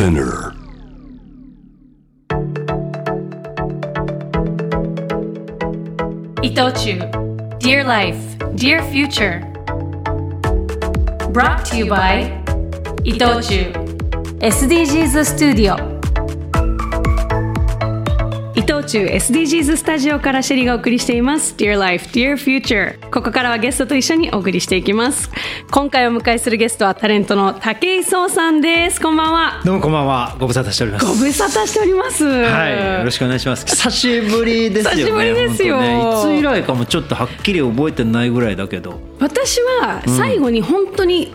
Spinner. 伊藤忠 Dear Life, Dear Future Brought to you by 伊藤忠 SDGs スタジオ伊藤忠 SDGs スタジオからシェリがお送りしています。Dear Life, Dear Future. ここからはゲストと一緒にお送りしていきます。今回お迎えするゲストはタレントの武井壮さんです。こんばんは。どうもこんばんは。ご無沙汰しております。ご無沙汰しております。はいよろしくお願いします。久しぶりですよね。久しぶりですよ。ね、いつ以来かもちょっとはっきり覚えてないぐらいだけど。私は最後に本当に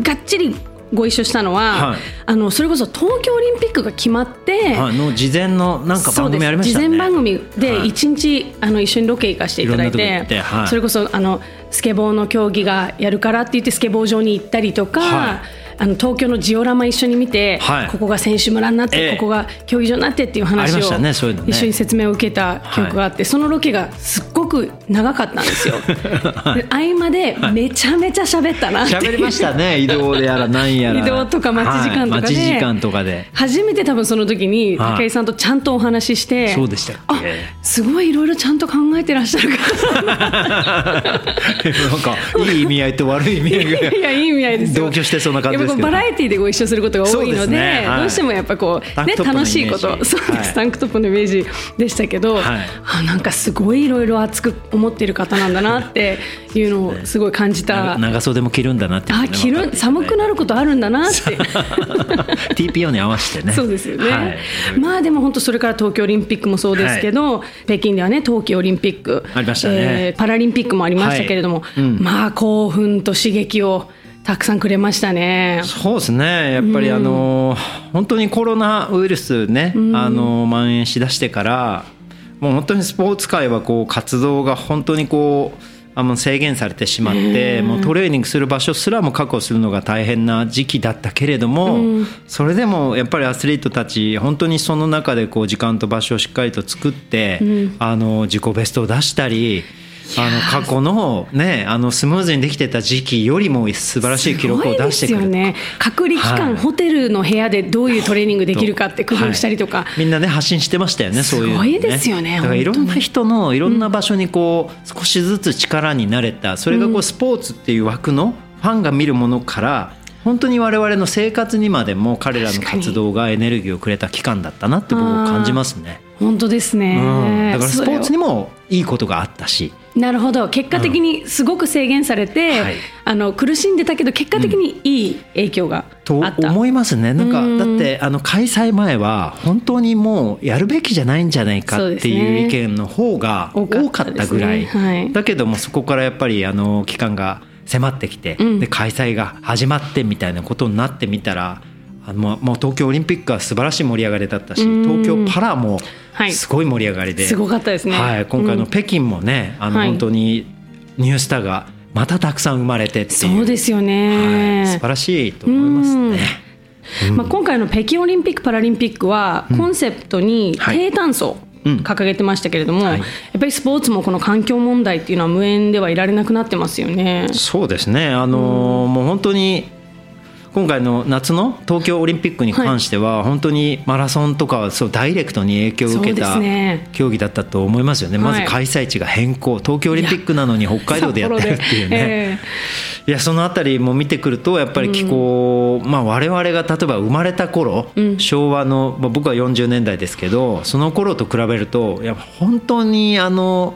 がっちりご一緒したのは、はい。あのそれこそ東京オリンピックが決まって、あの事前のなんか番組ありましたね。事前番組ではい。一日、あの一緒にロケ行かせていただいてそれこそあのスケボーの競技がやるからって言ってスケボー場に行ったりとか、はいあの東京のジオラマ一緒に見て、はい。ここが選手村になって、ええ。ここが競技場になってっていう話をねね。一緒に説明を受けた記憶があって、そのロケがすっごく長かったんですよ。で合間でめちゃめちゃ喋ったなっていりましたね 移動でやらなんやら。移動とか待ち時間とかで、はい。待ち時間とかで。初めて多分その時にはい。武井さんとちゃんとお話しして、そうでしたあすごいいろいろちゃんと考えてらっしゃるか。なんかいい意味合いと悪い意味合いがらいやいい意味合いですよ。同居してそうな感じバラエティーでご一緒することが多いのでね。はい。どうしてもやっぱこう、ね、楽しいことそうです、はいタンクトップのイメージでしたけど、はい。あなんかすごいいろいろ熱く思ってる方なんだなって いうのをすごい感じた。長長袖も着るんだなっていうのあ着る寒くなることあるんだなって。TPO に合わせてね。そうですよね、はい。まあでも本当それから東京オリンピックもそうですけど、北京ではね冬季オリンピックありましたね。えーパラリンピックもありましたけれども、はい。うん。まあ興奮と刺激をたくさんくれましたね。そうですねやっぱりあの、本当にコロナウイルスね、あの蔓延しだしてからもう本当にスポーツ界はこう活動が本当にこうあの制限されてしまって、もうトレーニングする場所すらも確保するのが大変な時期だったけれども、それでもやっぱりアスリートたち本当にその中でこう時間と場所をしっかりと作って、あの自己ベストを出したり。あの過去のねあのスムーズにできてた時期よりも素晴らしい記録を出してくる。すごいですよね。隔離期間、はい。ホテルの部屋でどういうトレーニングできるかって工夫したりとか、はい。みんなね発信してましたよねそういうのすごいですよねだからいろんな人のいろんな場所にこう少しずつ力になれたそれがこうスポーツっていう枠のファンが見るものから本当に我々の生活にまでも彼らの活動がエネルギーをくれた期間だったなって僕は感じますね。本当ですね。うん、だからスポーツにももいいことがあったしなるほど。結果的にすごく制限されて、はい。あの苦しんでたけど結果的にいい影響がとあった。思いますね。なんかうん。だってあの開催前は本当にもうやるべきじゃないんじゃないかっていう意見の方が多かったぐらい多かったですねはい。だけどもそこからやっぱりあの期間が迫ってきてうん。で開催が始まってみたいなことになってみたらあのもうもう東京オリンピックは素晴らしい盛り上がりだったしうん。東京パラもはいすごい盛り上がりで、すごかったですね。はい、今回のうん。北京もね、あのはい。本当にニュースターがまたたくさん生まれてっていう。そうですよはい、ね素。晴らしいと思いますね。まあ、今回の北京オリンピック・パラリンピックはコンセプトにはい。低炭素うん。掲げてましたけれども、はい。やっぱりスポーツもこの環境問題っていうのは無縁ではいられなくなってますよね。そうですね、あのーもう本当に今回の夏の東京オリンピックに関しては、本当にマラソンとかはそうダイレクトに影響を受けた競技だったと思いますよね、まずはい開催地が変更、東京オリンピックなのに北海道でやってるっていうね。えいや そのあたりも見てくるとやっぱり気候、まあ、我々が例えば生まれた頃、昭和の、まあ、僕は40年代ですけどその頃と比べるとやっぱ本当にあの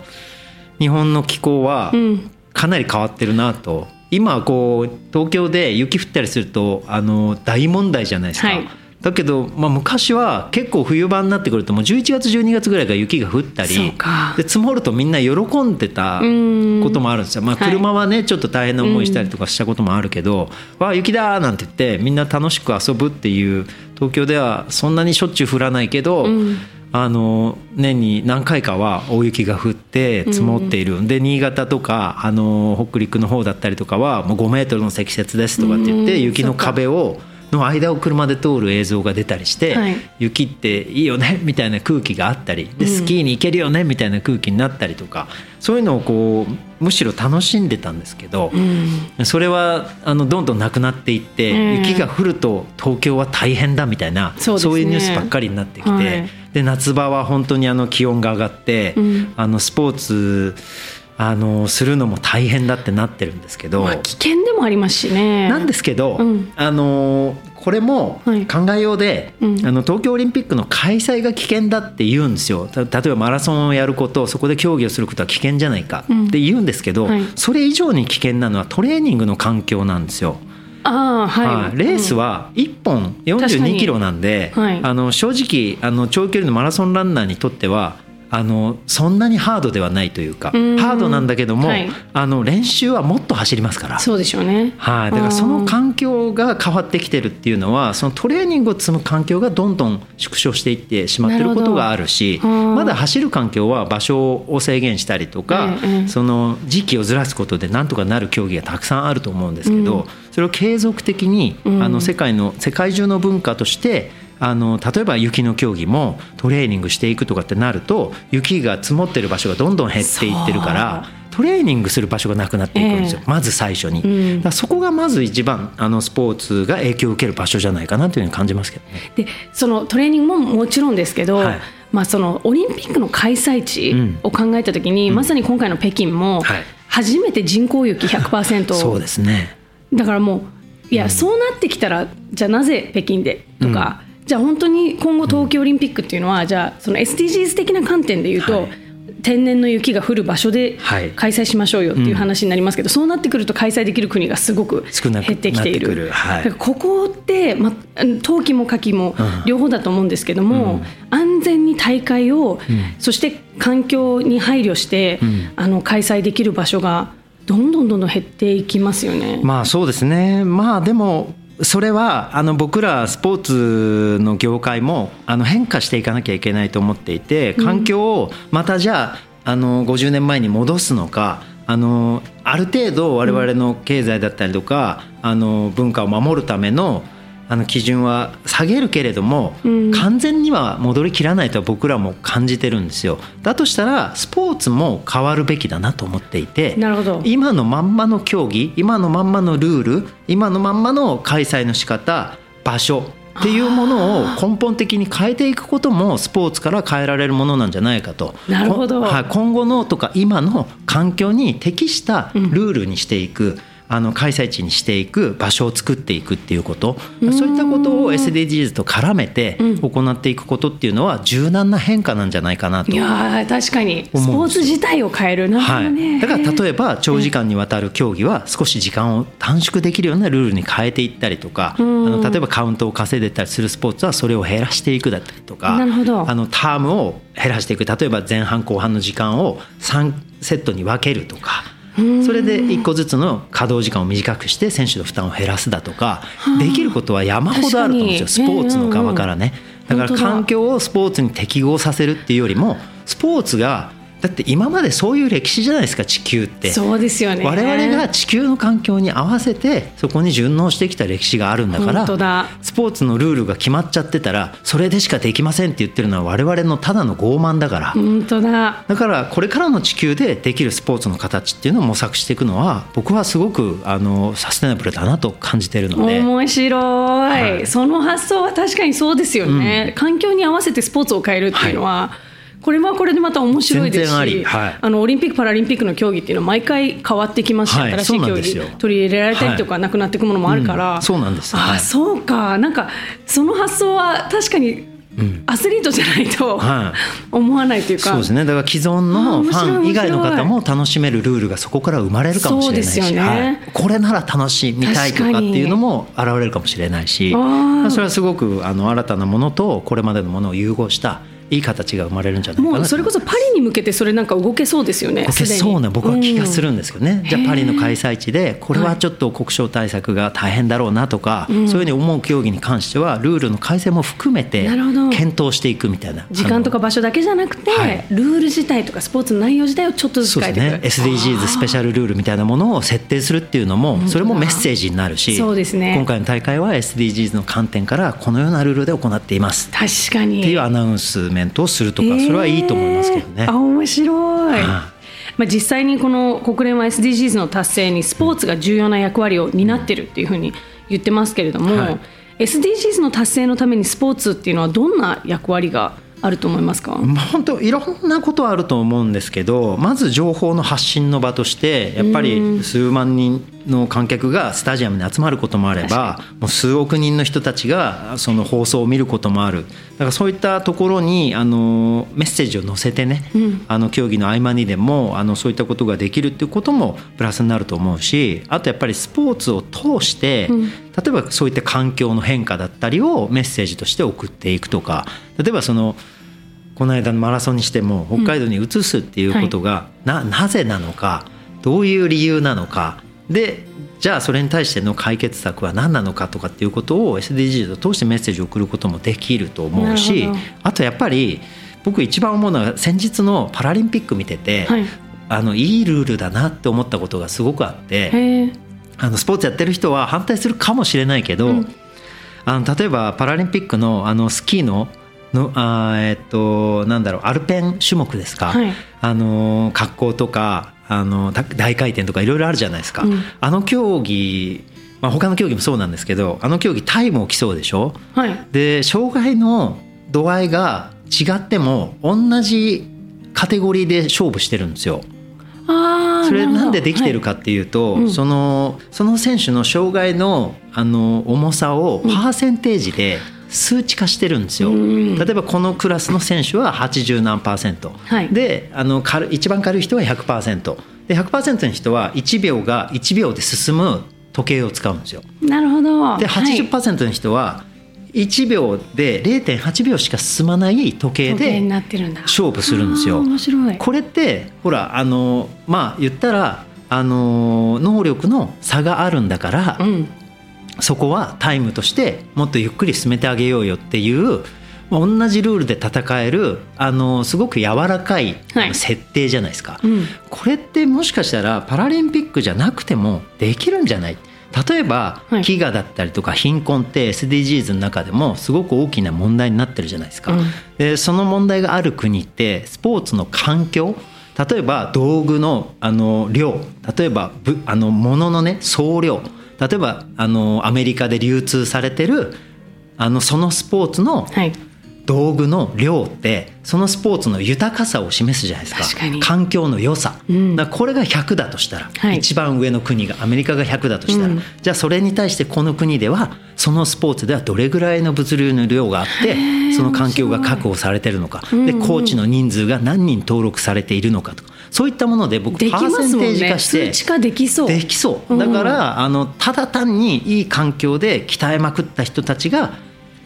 日本の気候はん。かなり変わってるなと。今はこう東京で雪降ったりするとあの大問題じゃないですか、はい。だけど、まあ、昔は結構冬場になってくるともう11月12月ぐらいが雪が降ったりか。で積もるとみんな喜んでたこともあるんですよ、まあ、はい。車はねちょっと大変な思いしたりとかしたこともあるけど「わあ雪だ!」なんて言ってみんな楽しく遊ぶっていう東京ではそんなにしょっちゅう降らないけど、あの年に何回かは大雪が降って積もっている、で新潟とかあの北陸の方だったりとかはもう5メートルの積雪ですとかって言って、うん雪の壁をの間を車で通る映像が出たりして、はい。雪っていいよね みたいな空気があったりでスキーに行けるよねみたいな空気になったりとかそういうのをこうむしろ楽しんでたんですけど、それはあのどんどんなくなっていって、ええ雪が降ると東京は大変だみたいなそういうニュースばっかりになってきて、はいで夏場は本当にあの気温が上がって、うん。あのスポーツあのするのも大変だってなってるんですけど、まあ、危険でもありますしね。なんですけど、うん。あのこれもはい。考えようで、うん。あの東京オリンピックの開催が危険だって言うんですよ。た例えばマラソンをやることそこで競技をすることは危険じゃないかって言うんですけど、はい。それ以上に危険なのはトレーニングの環境なんですよ。ああはい、はい、レースは1本42キロなんで、はい。あの正直あの長距離のマラソンランナーにとってはあのそんなにハードではないというかうん。ハードなんだけども、はい。あの練習はもっと走りますから。そうでしょうね。はい、だからその環境が変わってきてるっていうのはそのトレーニングを積む環境がどんどん縮小していってしまってることがあるしまだ走る環境は場所を制限したりとか、ええええ。その時期をずらすことでなんとかなる競技がたくさんあると思うんですけど、うんそれを継続的に、うん。あの世界の世界中の文化としてあの例えば雪の競技もトレーニングしていくとかってなると雪が積もってる場所がどんどん減っていってるからトレーニングする場所がなくなっていくんですよ、えまず最初に。うん。だそこがまず一番あのスポーツが影響を受ける場所じゃないかなというふうに感じますけどね。でそのトレーニングももちろんですけど、はい。まあ、そのオリンピックの開催地うん。を考えた時に、まさに今回の北京もはい。初めて人工雪100%、そうですね。だからもういや、そうなってきたらじゃあなぜ北京でとか、じゃあ本当に今後冬季オリンピックっていうのは、じゃあその SDGs 的な観点で言うと、はい天然の雪が降る場所ではい。開催しましょうよっていう話になりますけど、そうなってくると開催できる国がすごく減ってきている。るはい。ここって、ま、冬季も夏季もうん。両方だと思うんですけども、安全に大会を、そして環境に配慮して、ん。あの開催できる場所がどんどんどんどん減っていきますよね。まあそうですね。まあでもそれはあの僕らスポーツの業界もあの変化していかなきゃいけないと思っていて環境をまたじゃああの50年前に戻すのかあのある程度我々の経済だったりとか、あの文化を守るためのあの基準は下げるけれども、うん。完全には戻りきらないとは僕らも感じてるんですよ。だとしたらスポーツも変わるべきだなと思っていてなるほど。今のまんまの競技今のまんまのルール今のまんまの開催の仕方場所っていうものを根本的に変えていくこともスポーツから変えられるものなんじゃないかと。なるほど。こはい、今後のとか今の環境に適したルールにしていく、あの開催地にしていく場所を作っていくっていうこと。そういったことを SDGs と絡めて行っていくことっていうのは柔軟な変化なんじゃないかなと。いやー確かに。スポーツ自体を変えるなるほはい、だから例えば長時間にわたる競技は少し時間を短縮できるようなルールに変えていったりとか、あん。の例えばカウントを稼いでたりするスポーツはそれを減らしていくだったりとかなるほど。あのタームを減らしていく。例えば前半後半の時間を3セットに分けるとか。それで1個ずつの稼働時間を短くして選手の負担を減らすだとかできることは山ほどあると思うんですよ。スポーツの側からね。だから環境をスポーツに適合させるっていうよりもスポーツがだって今までそういう歴史じゃないですか地球って。そうですよね。我々が地球の環境に合わせてそこに順応してきた歴史があるんだから本当だ。スポーツのルールが決まっちゃってたらそれでしかできませんって言ってるのは我々のただの傲慢だから。本当だ。だからこれからの地球でできるスポーツの形っていうのを模索していくのは僕はすごくあのサステナブルだなと感じているので。面白い、はい。その発想は確かにそうですよね、環境に合わせてスポーツを変えるっていうのは、これはこれでまた面白いですしあり。はい。あのオリンピック・パラリンピックの競技っていうのは毎回変わってきますし、はい。新しい競技取り入れられたりとか、なくなっていくものもあるから、うん。そうなんです。あそうか。なんかその発想は確かにアスリートじゃないとは思わないというか、そうですね。だから既存あのファン以外の方も楽しめるルールがそこから生まれるかもしれないし、そうですよね。はい。これなら楽しい見たいとかっていうのも現れるかもしれないしそれはすごくあの新たなものとこれまでのものを融合したいい形が生まれるんじゃないかなもうそれこそパリに向けてそれなんか動けそうですよね動けそうな僕は気がするんですけどね、うん。じゃあパリの開催地でこれはちょっと国章対策が大変だろうなとか、そういうふうに思う競技に関してはルールの改正も含めて検討していくみたいな。時間とか場所だけじゃなくて、はい。ルール自体とかスポーツの内容自体をちょっとずつそう変えですね。ていく SDGs スペシャルルールみたいなものを設定するっていうのもそれもメッセージになるしそうですね。今回の大会は SDGs の観点からこのようなルールで行っています。確かに。っていうアナウンスメントをするとかそれはいいと思いますけどね。えーあ。面白い、はまあ、実際にこの国連は SDGs の達成にスポーツが重要な役割を担ってるっていうふうに言ってますけれども、はい。SDGs の達成のためにスポーツっていうのはどんな役割があると思いますか、まあ、本当いろんなことあると思うんですけどまず情報の発信の場としてやっぱり数万人の観客がスタジアムに集まることもあればもう数億人の人たちがその放送を見ることもある。だからそういったところにあのメッセージを載せてね、あの競技の合間にでもあのそういったことができるっていうこともプラスになると思うしあとやっぱりスポーツを通して、例えばそういった環境の変化だったりをメッセージとして送っていくとか例えばそのこの間のマラソンにしても北海道に移すっていうことが、ななぜなのかどういう理由なのか。でじゃあそれに対しての解決策は何なのかとかっていうことを SDGs を通してメッセージを送ることもできると思うしあとやっぱり僕一番思うのは先日のパラリンピック見てて、はい。あのいいルールだなって思ったことがすごくあって。あのスポーツやってる人は反対するかもしれないけど、うん。あの例えばパラリンピックのあのスキーののあーえっとなんだろうアルペン種目ですか、はい。あの滑降とかあのだ大回転とかいろいろあるじゃないですか、うん。あの競技、まあ、他の競技もそうなんですけどあの競技タイムを競うでしょ？はい。で障害の度合いが違っても同じカテゴリーで勝負してるんですよ。それなんでできてるか、かっていうと、はい。うん。そのその選手の障害のあの重さをパーセンテージで数値化してるんですよ。うん。例えばこのクラスの選手は80何パーセント、はい。であの軽い一番軽い人は100%で100%の人は1秒が1秒で進む時計を使うんですよ。はい、なるほど。ではい。80%の人は1秒で0.8秒しか進まない時計で勝負するんですよ。あー面白い。これってほらあのまあ言ったらあの能力の差があるんだから、うんそこはタイムとしてもっとゆっくり進めてあげようよっていうまあ同じルールで戦えるあのすごく柔らかい設定じゃないですか、うん。これってもしかしたらパラリンピックじゃなくてもできるんじゃない？例えばはい。飢餓だったりとか貧困って SDGs の中でもすごく大きな問題になってるじゃないですか。うん。でその問題がある国ってスポーツの環境例えば道具のあの量例えばぶあの物のね総量例えばあのアメリカで流通されてるあのそのスポーツの道具の量ってそのスポーツの豊かさを示すじゃないですか。確かに。環境の良さ、うん。だこれが100だとしたら、はい。一番上の国がアメリカが100だとしたら、うん。じゃあそれに対してこの国ではそのスポーツではどれぐらいの物流の量があってーその環境が確保されてるのか、うんでコーチの人数が何人登録されているのかとか。そういったもので僕パーセンテージ化して値化できそう。できそう。だから、あのただ単にいい環境で鍛えまくった人たちが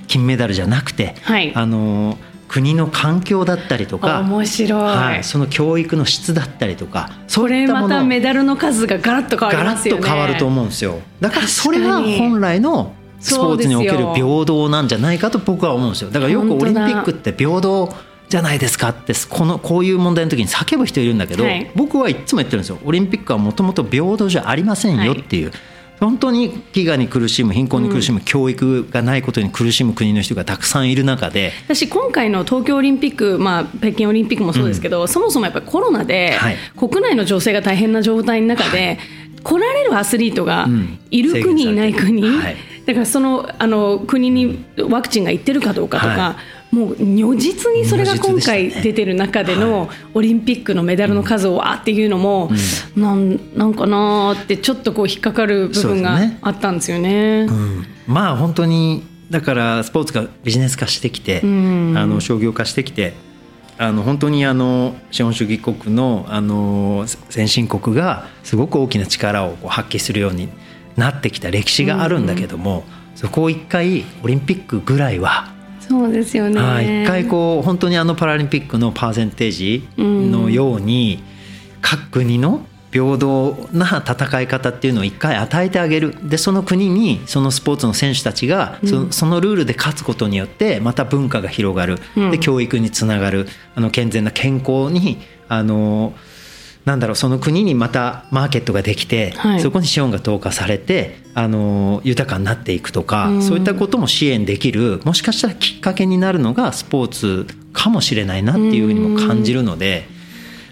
金メダルじゃなくて、はい。あの国の環境だったりとか、面白い、はい、その教育の質だったりとかそこれまたメダルの数がガラッと変わりガラッますよね。と変わると思うんですよ。だからそれが本来のスポーツにおける平等なんじゃないかと僕は思うんですよ。だからよくオリンピックって平等じゃないですかってこのこういう問題の時に叫ぶ人いるんだけど、はい。僕はいつも言ってるんですよ。オリンピックはもともと平等じゃありませんよっていう、本当に飢餓に苦しむ貧困に苦しむ、教育がないことに苦しむ国の人がたくさんいる中で私今回の東京オリンピック、まあ、北京オリンピックもそうですけど、そもそもやっぱりコロナではい。国内の情勢が大変な状態の中で、来られるアスリートがうん。いる国、いない国、はい。だからそのあの国にワクチンが行ってるかどうかとか、はもう如実にそれが今回出てる中でのオリンピックのメダルの数をあっていうのも、なんなんかなーってちょっとこう引っかかる部分があったんですよね。うん。まあ本当にだからスポーツがビジネス化してきて、ん。あの商業化してきてあの本当にあの資本主義国のあの先進国がすごく大きな力を発揮するようになってきた歴史があるんだけども、そこを一回オリンピックぐらいはそうですよね。はい。一回こう本当にあのパラリンピックのパーセンテージのように、各国の平等な戦い方っていうのを一回与えてあげる。でその国にそのスポーツの選手たちがそ,、そのルールで勝つことによってまた文化が広がる、で教育につながる。あの健全な健康にあのなんだろうその国にまたマーケットができて、はい。そこに資本が投下されてあの豊かになっていくとか、そういったことも支援できるもしかしたらきっかけになるのがスポーツかもしれないなっていうふうにも感じるので、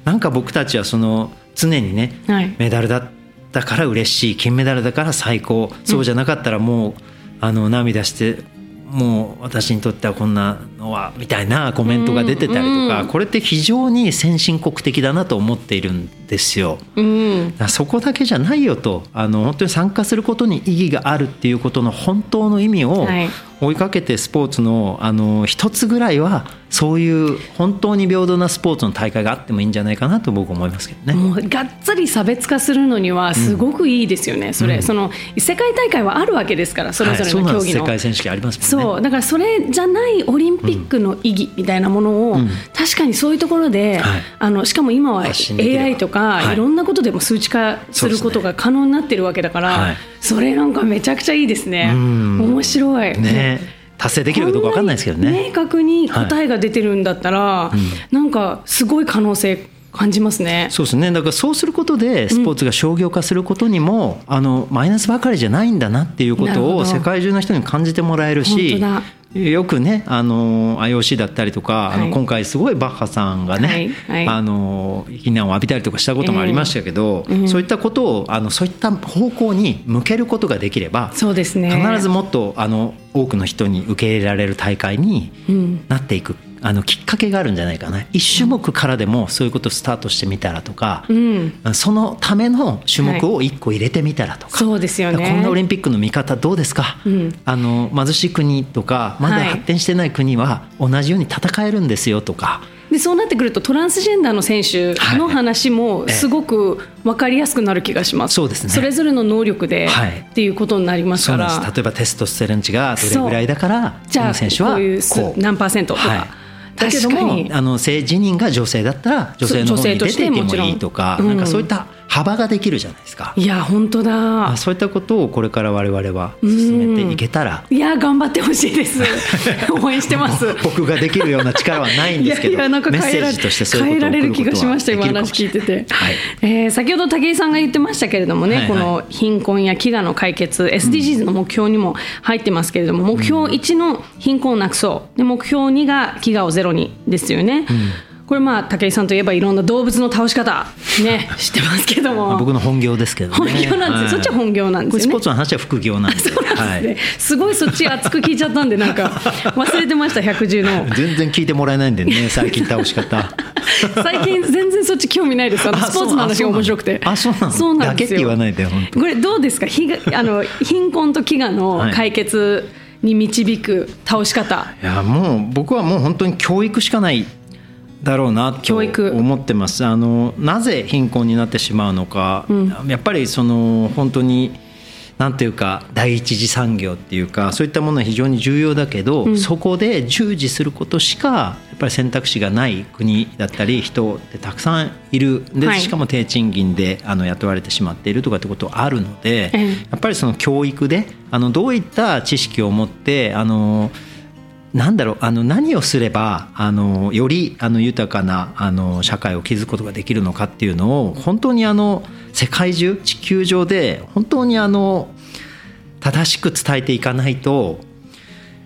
なんか僕たちはその常にね、はい。メダルだったから嬉しい金メダルだから最高そうじゃなかったらもう、あの涙してもう私にとってはこんなのはみたいなコメントが出てたりとか、これって非常に先進国的だなと思っているんですよ。うんそこだけじゃないよとあの本当に参加することに意義があるっていうことの本当の意味をはい。追いかけてスポーツのあの一つぐらいはそういう本当に平等なスポーツの大会があってもいいんじゃないかなと僕は思いますけどね。もうがっつり差別化するのにはすごくいいですよね、それ、その世界大会はあるわけですからそれぞれの競技の、はい、そうなんです。世界選手権ありますもんね。そう。だからそれじゃないオリンピックの意義みたいなものを、確かにそういうところで、はい。あのしかも今は AI とか、はい。い、ろんなことでも数値化することが可能になってるわけだからはい。それなんかめちゃくちゃいいですね、ん。面白い。ね。達成できるかどうかわかんないですけどね。明確に答えが出てるんだったら、なんかすごい可能性感じますね。そうですね。だからそうすることでスポーツが商業化することにも、あのマイナスばかりじゃないんだなっていうことを世界中の人に感じてもらえるしよくねあの IOC だったりとか、あはい。の今回すごいバッハさんがね、はい。はい。あの非難を浴びたりとかしたこともありましたけど、ええそういったことをあのそういった方向に向けることができればそうですね。必ずもっとあの多くの人に受け入れられる大会にうん。なっていく、あのきっかけがあるんじゃないかな。一種目からでもそういうことをスタートしてみたらとか、うん、そのための種目を1個入れてみたらとか、そうですよね。こんなオリンピックの見方どうですか、うん。あの貧しい国とかまだはい発展してない国は同じように戦えるんですよとか、でそうなってくるとトランスジェンダーの選手の話もすごく分かりやすくなる気がします、そうですね。れぞれの能力ではい。っていうことになりますから、例えばテストステロン値がどれぐらいだからじゃあこの選手はこう。何パーセントとか、はいだけども確かにあの性自認が女性だったら女性の方に出ていてもいいとか、そうん。なんかそういった幅ができるじゃないですか。いや本当だ。あそういったことをこれから我々は進めていけたら。いや頑張ってほしいです。応援してます。僕ができるような力はないんですけどいやなんかメッセージとしてそういうことを変えられる気がしました今話聞いてて、はい。えー先ほど武井さんが言ってましたけれどもね、はいはい。この貧困や飢餓の解決 SDGs の目標にも入ってますけれども、目標1の貧困をなくそう。で目標2が飢餓をゼロにですよね、これまあ武井さんといえばいろんな動物の倒し方ね 知ってますけども。僕の本業ですけどね。本業なんですよ、そっちは本業なんですよね。スポーツの話は副業なんでそうなんはですね。い、すごいそっち熱く聞いちゃったんでなんか 忘れてました百獣の。全然聞いてもらえないんでね最近倒し方。最近全然そっち興味ないです。あのあスポーツの話が面白くて。あそうなのそうなんですよ。だけって言わないで本当。これどうですか？あの貧困と飢餓の解決に導く倒し方、いやもう僕はもう本当に教育しかないだろうなと教育。思ってます。あのなぜ貧困になってしまうのか、やっぱりその本当になんていうか第一次産業っていうかそういったものは非常に重要だけど、そこで従事することしかやっぱり選択肢がない国だったり人ってたくさんいる。で、はい。しかも低賃金であの雇われてしまっているとかってことあるので、ええ。やっぱりその教育であのどういった知識を持ってあのなんだろうあの何をすればあのよりあの豊かなあの社会を築くことができるのかっていうのを本当にあの世界中地球上で本当にあの正しく伝えていかないと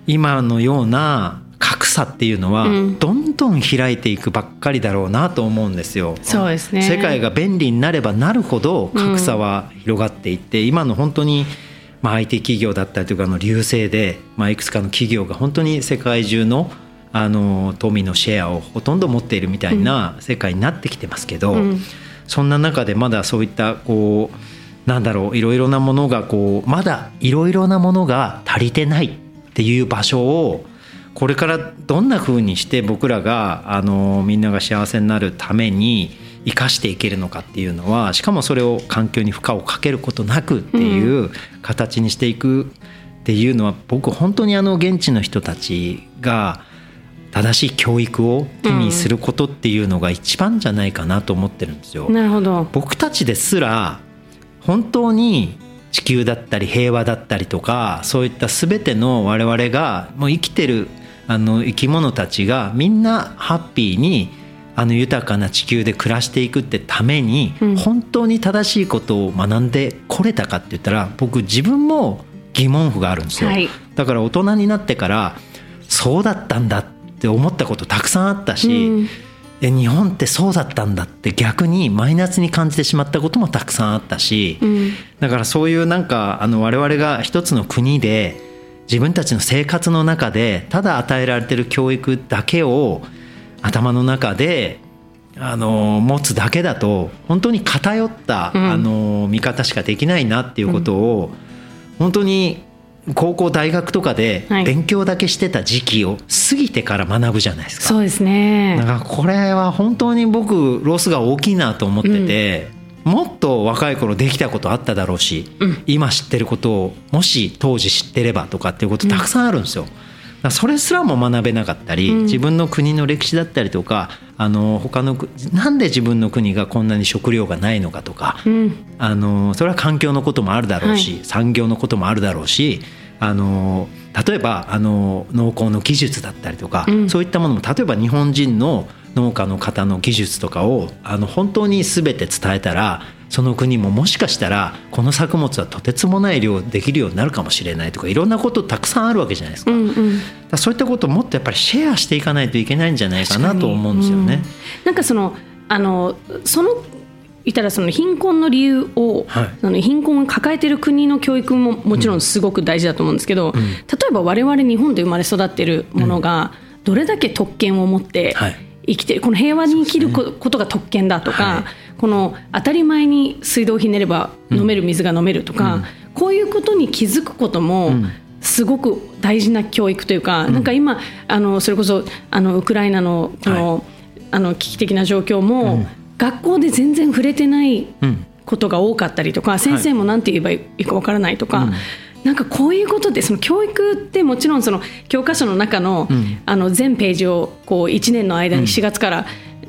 今のような格差っていうのはうんどんどん開いていくばっかりだろうなと思うんですよ。そうですね世界が便利になればなるほど格差は広がっていって、今の本当にまあ IT 企業だったりとかの流星で、まあ、いくつかの企業が本当に世界中のあの富のシェアをほとんど持っているみたいな世界になってきてますけど、うん。そんな中でまだそういったこうなんだろういろいろなものがこうまだいろいろなものが足りてないっていう場所をこれからどんな風にして僕らがあのみんなが幸せになるために生かしていけるのかっていうのはしかもそれを環境に負荷をかけることなくっていう形にしていくっていうのは僕本当にあの現地の人たちが正しい教育を手にすることっていうのが一番じゃないかなと思ってるんですよ。なるほど僕たちですら本当に地球だったり平和だったりとかそういった全ての我々がもう生きてるあの生き物たちがみんなハッピーにあの豊かな地球で暮らしていくってために、本当に正しいことを学んでこれたかって言ったら僕自分も疑問符があるんですよ、はい。だから大人になってからそうだったんだって思ったことたくさんあったし、うん。で日本ってそうだったんだって逆にマイナスに感じてしまったこともたくさんあったし、うん。だからそういうなんかあの我々が一つの国で自分たちの生活の中でただ与えられてる教育だけを頭の中であの持つだけだと本当に偏った、うん。あの見方しかできないなっていうことを、本当に高校大学とかではい。勉強だけしてた時期を過ぎてから学ぶじゃないですか。そうですね。だからこれは本当に僕ロスが大きいなと思ってて、もっと若い頃できたことあっただろうし、うん。今知ってることをもし当時知ってればとかっていうことたくさんあるんですよ。それすらも学べなかったり、うん。自分の国の歴史だったりとかあの他の国なんで自分の国がこんなに食料がないのかとか、うん。あのそれは環境のこともあるだろうし、は産業のこともあるだろうしあの例えばあの農耕の技術だったりとか、うん。そういったものも例えば日本人の農家の方の技術とかをあの本当に全て伝えたらその国ももしかしたらこの作物はとてつもない量できるようになるかもしれないとかいろんなことたくさんあるわけじゃないですか,、うんうん。そういったことをもっとやっぱりシェアしていかないといけないんじゃないかなと思うんですよね。うんなんかそのあのその言ったらその貧困の理由を、はいその貧困を抱えている国の教育ももちろんすごく大事だと思うんですけど、ん。例えば我々日本で生まれ育っているものがどれだけ特権を持ってはい。生きてこの平和に生きるこことが特権だとか、はいこの当たり前に水道をひねれば飲める水が飲めるとか、こういうことに気づくことも、ん。すごく大事な教育というか、なんか今あのそれこそあのウクライナのこの,、あの危機的な状況も、学校で全然触れてないうん。ことが多かったりとか先生も何て言えばいいかわからないとか、うん。なんかこういうことでその教育ってもちろんその教科書の中の,、うん。あの全ページをこう1年の間に4月から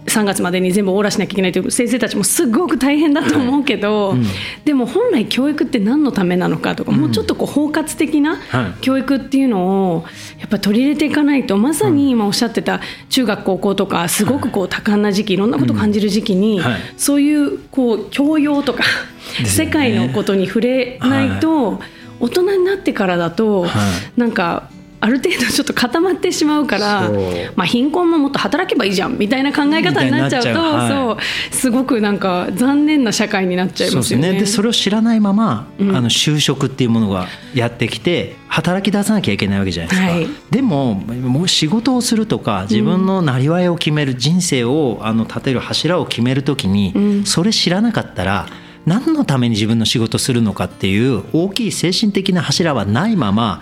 3月までに全部網羅しなきゃいけないという先生たちもすごく大変だと思うけど、うん。でも本来教育って何のためなのかとか、もうちょっとこう包括的なはい。教育っていうのをやっぱり取り入れていかないとまさに今おっしゃってた中学高校とかすごくこう多感な時期い。ろんなことを感じる時期に、はい。そういうこう教養とか、ね。世界のことに触れないと、大人になってからだと、はなんかある程度ちょっと固まってしまうからまあ、貧困ももっと働けばいいじゃんみたいな考え方になっちゃうとはい。そうすごくなんか残念な社会になっちゃいますよね。ね。でそれを知らないまま、うん。あの就職っていうものがやってきて働き出さなきゃいけないわけじゃないですか、はい。でももう仕事をするとか自分のなりわいを決める、人生をあの立てる柱を決めるときに、うん。それ知らなかったら何のために自分の仕事するのかっていう大きい精神的な柱はないまま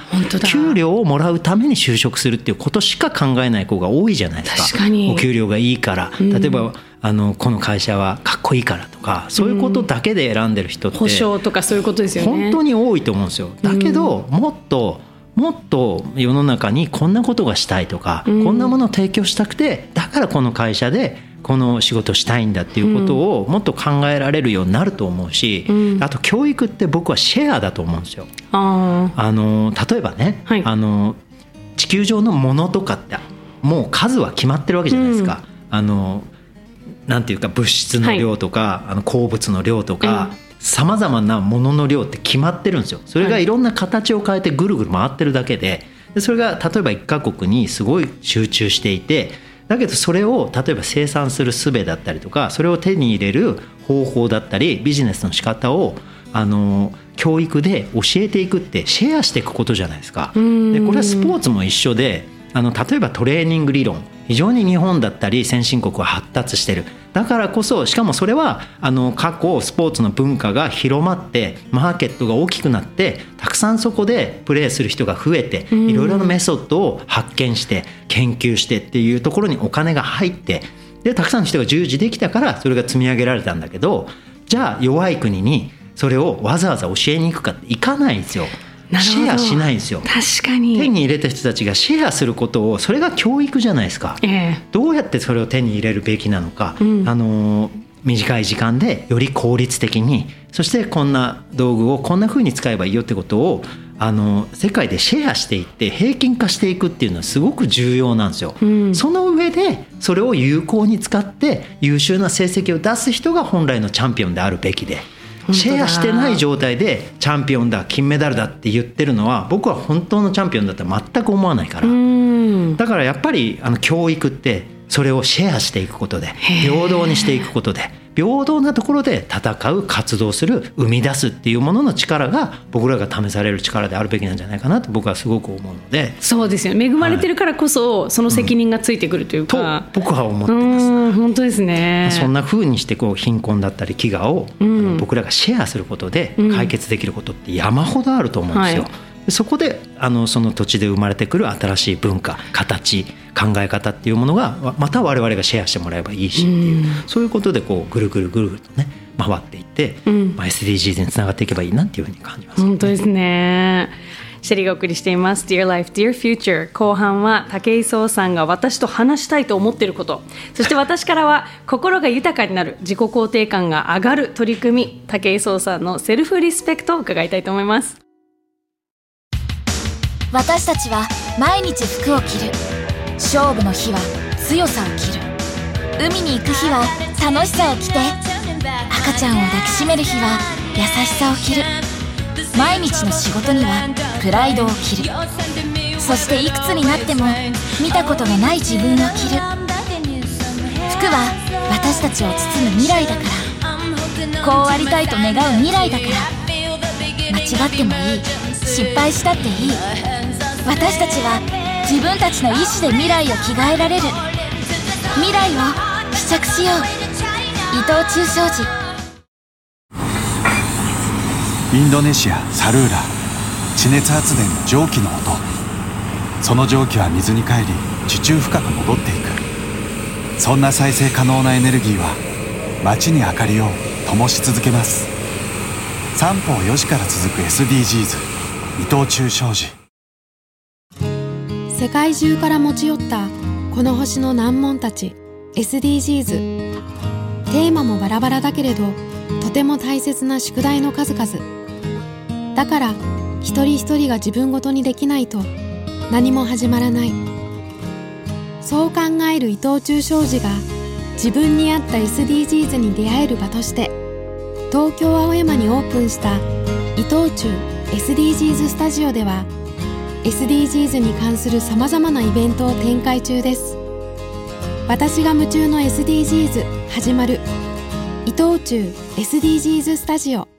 給料をもらうために就職するっていうことしか考えない子が多いじゃないですか。確かに。お給料がいいから。ん。例えば、あのこの会社はかっこいいからとかそういうことだけで選んでる人って保証とかそういうことですよね。本当に多いと思うんですよ。だけど、もっともっと世の中にこんなことがしたいとか、うん。こんなものを提供したくてだからこの会社でこの仕事したいんだっていうことをもっと考えられるようになると思うし、うん。あと教育って僕はシェアだと思うんですよ。ああの例えばね、はい。あの地球上のものとかってもう数は決まってるわけじゃないですか。あのなんていうか物質の量とか、あの鉱物の量とかうんさまざまなものの量って決まってるんですよ。それがはいいろんな形を変えてぐるぐる回ってるだけででそれが例えば一カ国にすごい集中していてだけどそれを例えば生産する術だったりとかそれを手に入れる方法だったりビジネスの仕方をあの教育で教えていくってシェアしていくことじゃないですか。うんでこれはスポーツも一緒であの例えばトレーニング理論非常に日本だったり先進国は発達してるだからこそしかもそれはあの過去スポーツの文化が広まってマーケットが大きくなってたくさんそこでプレーする人が増えてうんいろいろなメソッドを発見して研究してっていうところにお金が入ってでたくさんの人が従事できたからそれが積み上げられたんだけどじゃあ弱い国にそれをわざわざ教えに行くかっていかないんですよ。シェアしないんですよ。確かに。手に入れた人たちがシェアすることをそれが教育じゃないですか、ええ、どうやってそれを手に入れるべきなのか、うん。あの短い時間でより効率的にそしてこんな道具をこんな風に使えばいいよってことをあの世界でシェアしていって平均化していくっていうのはすごく重要なんですよ。うん。その上でそれを有効に使って優秀な成績を出す人が本来のチャンピオンであるべきでシェアしてない状態でチャンピオンだ金メダルだって言ってるのは僕は本当のチャンピオンだって全く思わないから。うん。だからやっぱりあの教育ってそれをシェアしていくことで平等にしていくことで平等なところで戦う活動する生み出すっていうものの力が僕らが試される力であるべきなんじゃないかなと僕はすごく思うので。そうですよね。恵まれてるからこそその責任がついてくるというとか、僕は思っうてます。ん本当ですね。そんな風にしてこう貧困だったり飢餓を、うん。僕らがシェアすることでうん解決できることって山ほどあると思うんですよ。はい。でそこであのその土地で生まれてくる新しい文化形考え方っていうものがわまた我々がシェアしてもらえばいいしっていう、うん。そういうことでこうぐるぐるぐるぐるとね回っていって、うん。まあ、SDGs につながっていけばいいなっていうふうに感じます。本当ですね。シェリーがお送りしています。Dear Life, Dear Future 後半は武井壮さんが私と話したいと思っていること。そして私からは 心が豊かになる自己肯定感が上がる取り組み。武井壮さんのセルフリスペクトを伺いたいと思います私たちは毎日服を着る。勝負の日は強さを着る。海に行く日は楽しさを着て赤ちゃんを抱きしめる日は優しさを着る。毎日の仕事にはプライドを着る。そしていくつになっても見たことのない自分を着る。服は私たちを包む未来だから。こうありたいと願う未来だから。間違ってもいい。失敗したっていい。私たちは自分たちの意志で未来を着替えられる。未来を試着しよう。伊藤忠商事。インドネシアサルーラ。地熱発電の蒸気の音。その蒸気は水に帰り地中深く戻っていく。そんな再生可能なエネルギーは街に明かりを灯し続けます。三方よしから続く SDGs 伊藤忠商事。世界中から持ち寄ったこの星の難問たち SDGs テーマもバラバラだけれどとても大切な宿題の数々。だから一人一人が自分ごとにできないと何も始まらない。そう考える伊藤忠商事が自分に合った SDGs に出会える場として東京青山にオープンした伊藤忠 SDGs スタジオでは SDGs に関するさまざまなイベントを展開中です。私が夢中の SDGs 始まる。伊藤忠 SDGs スタジオ。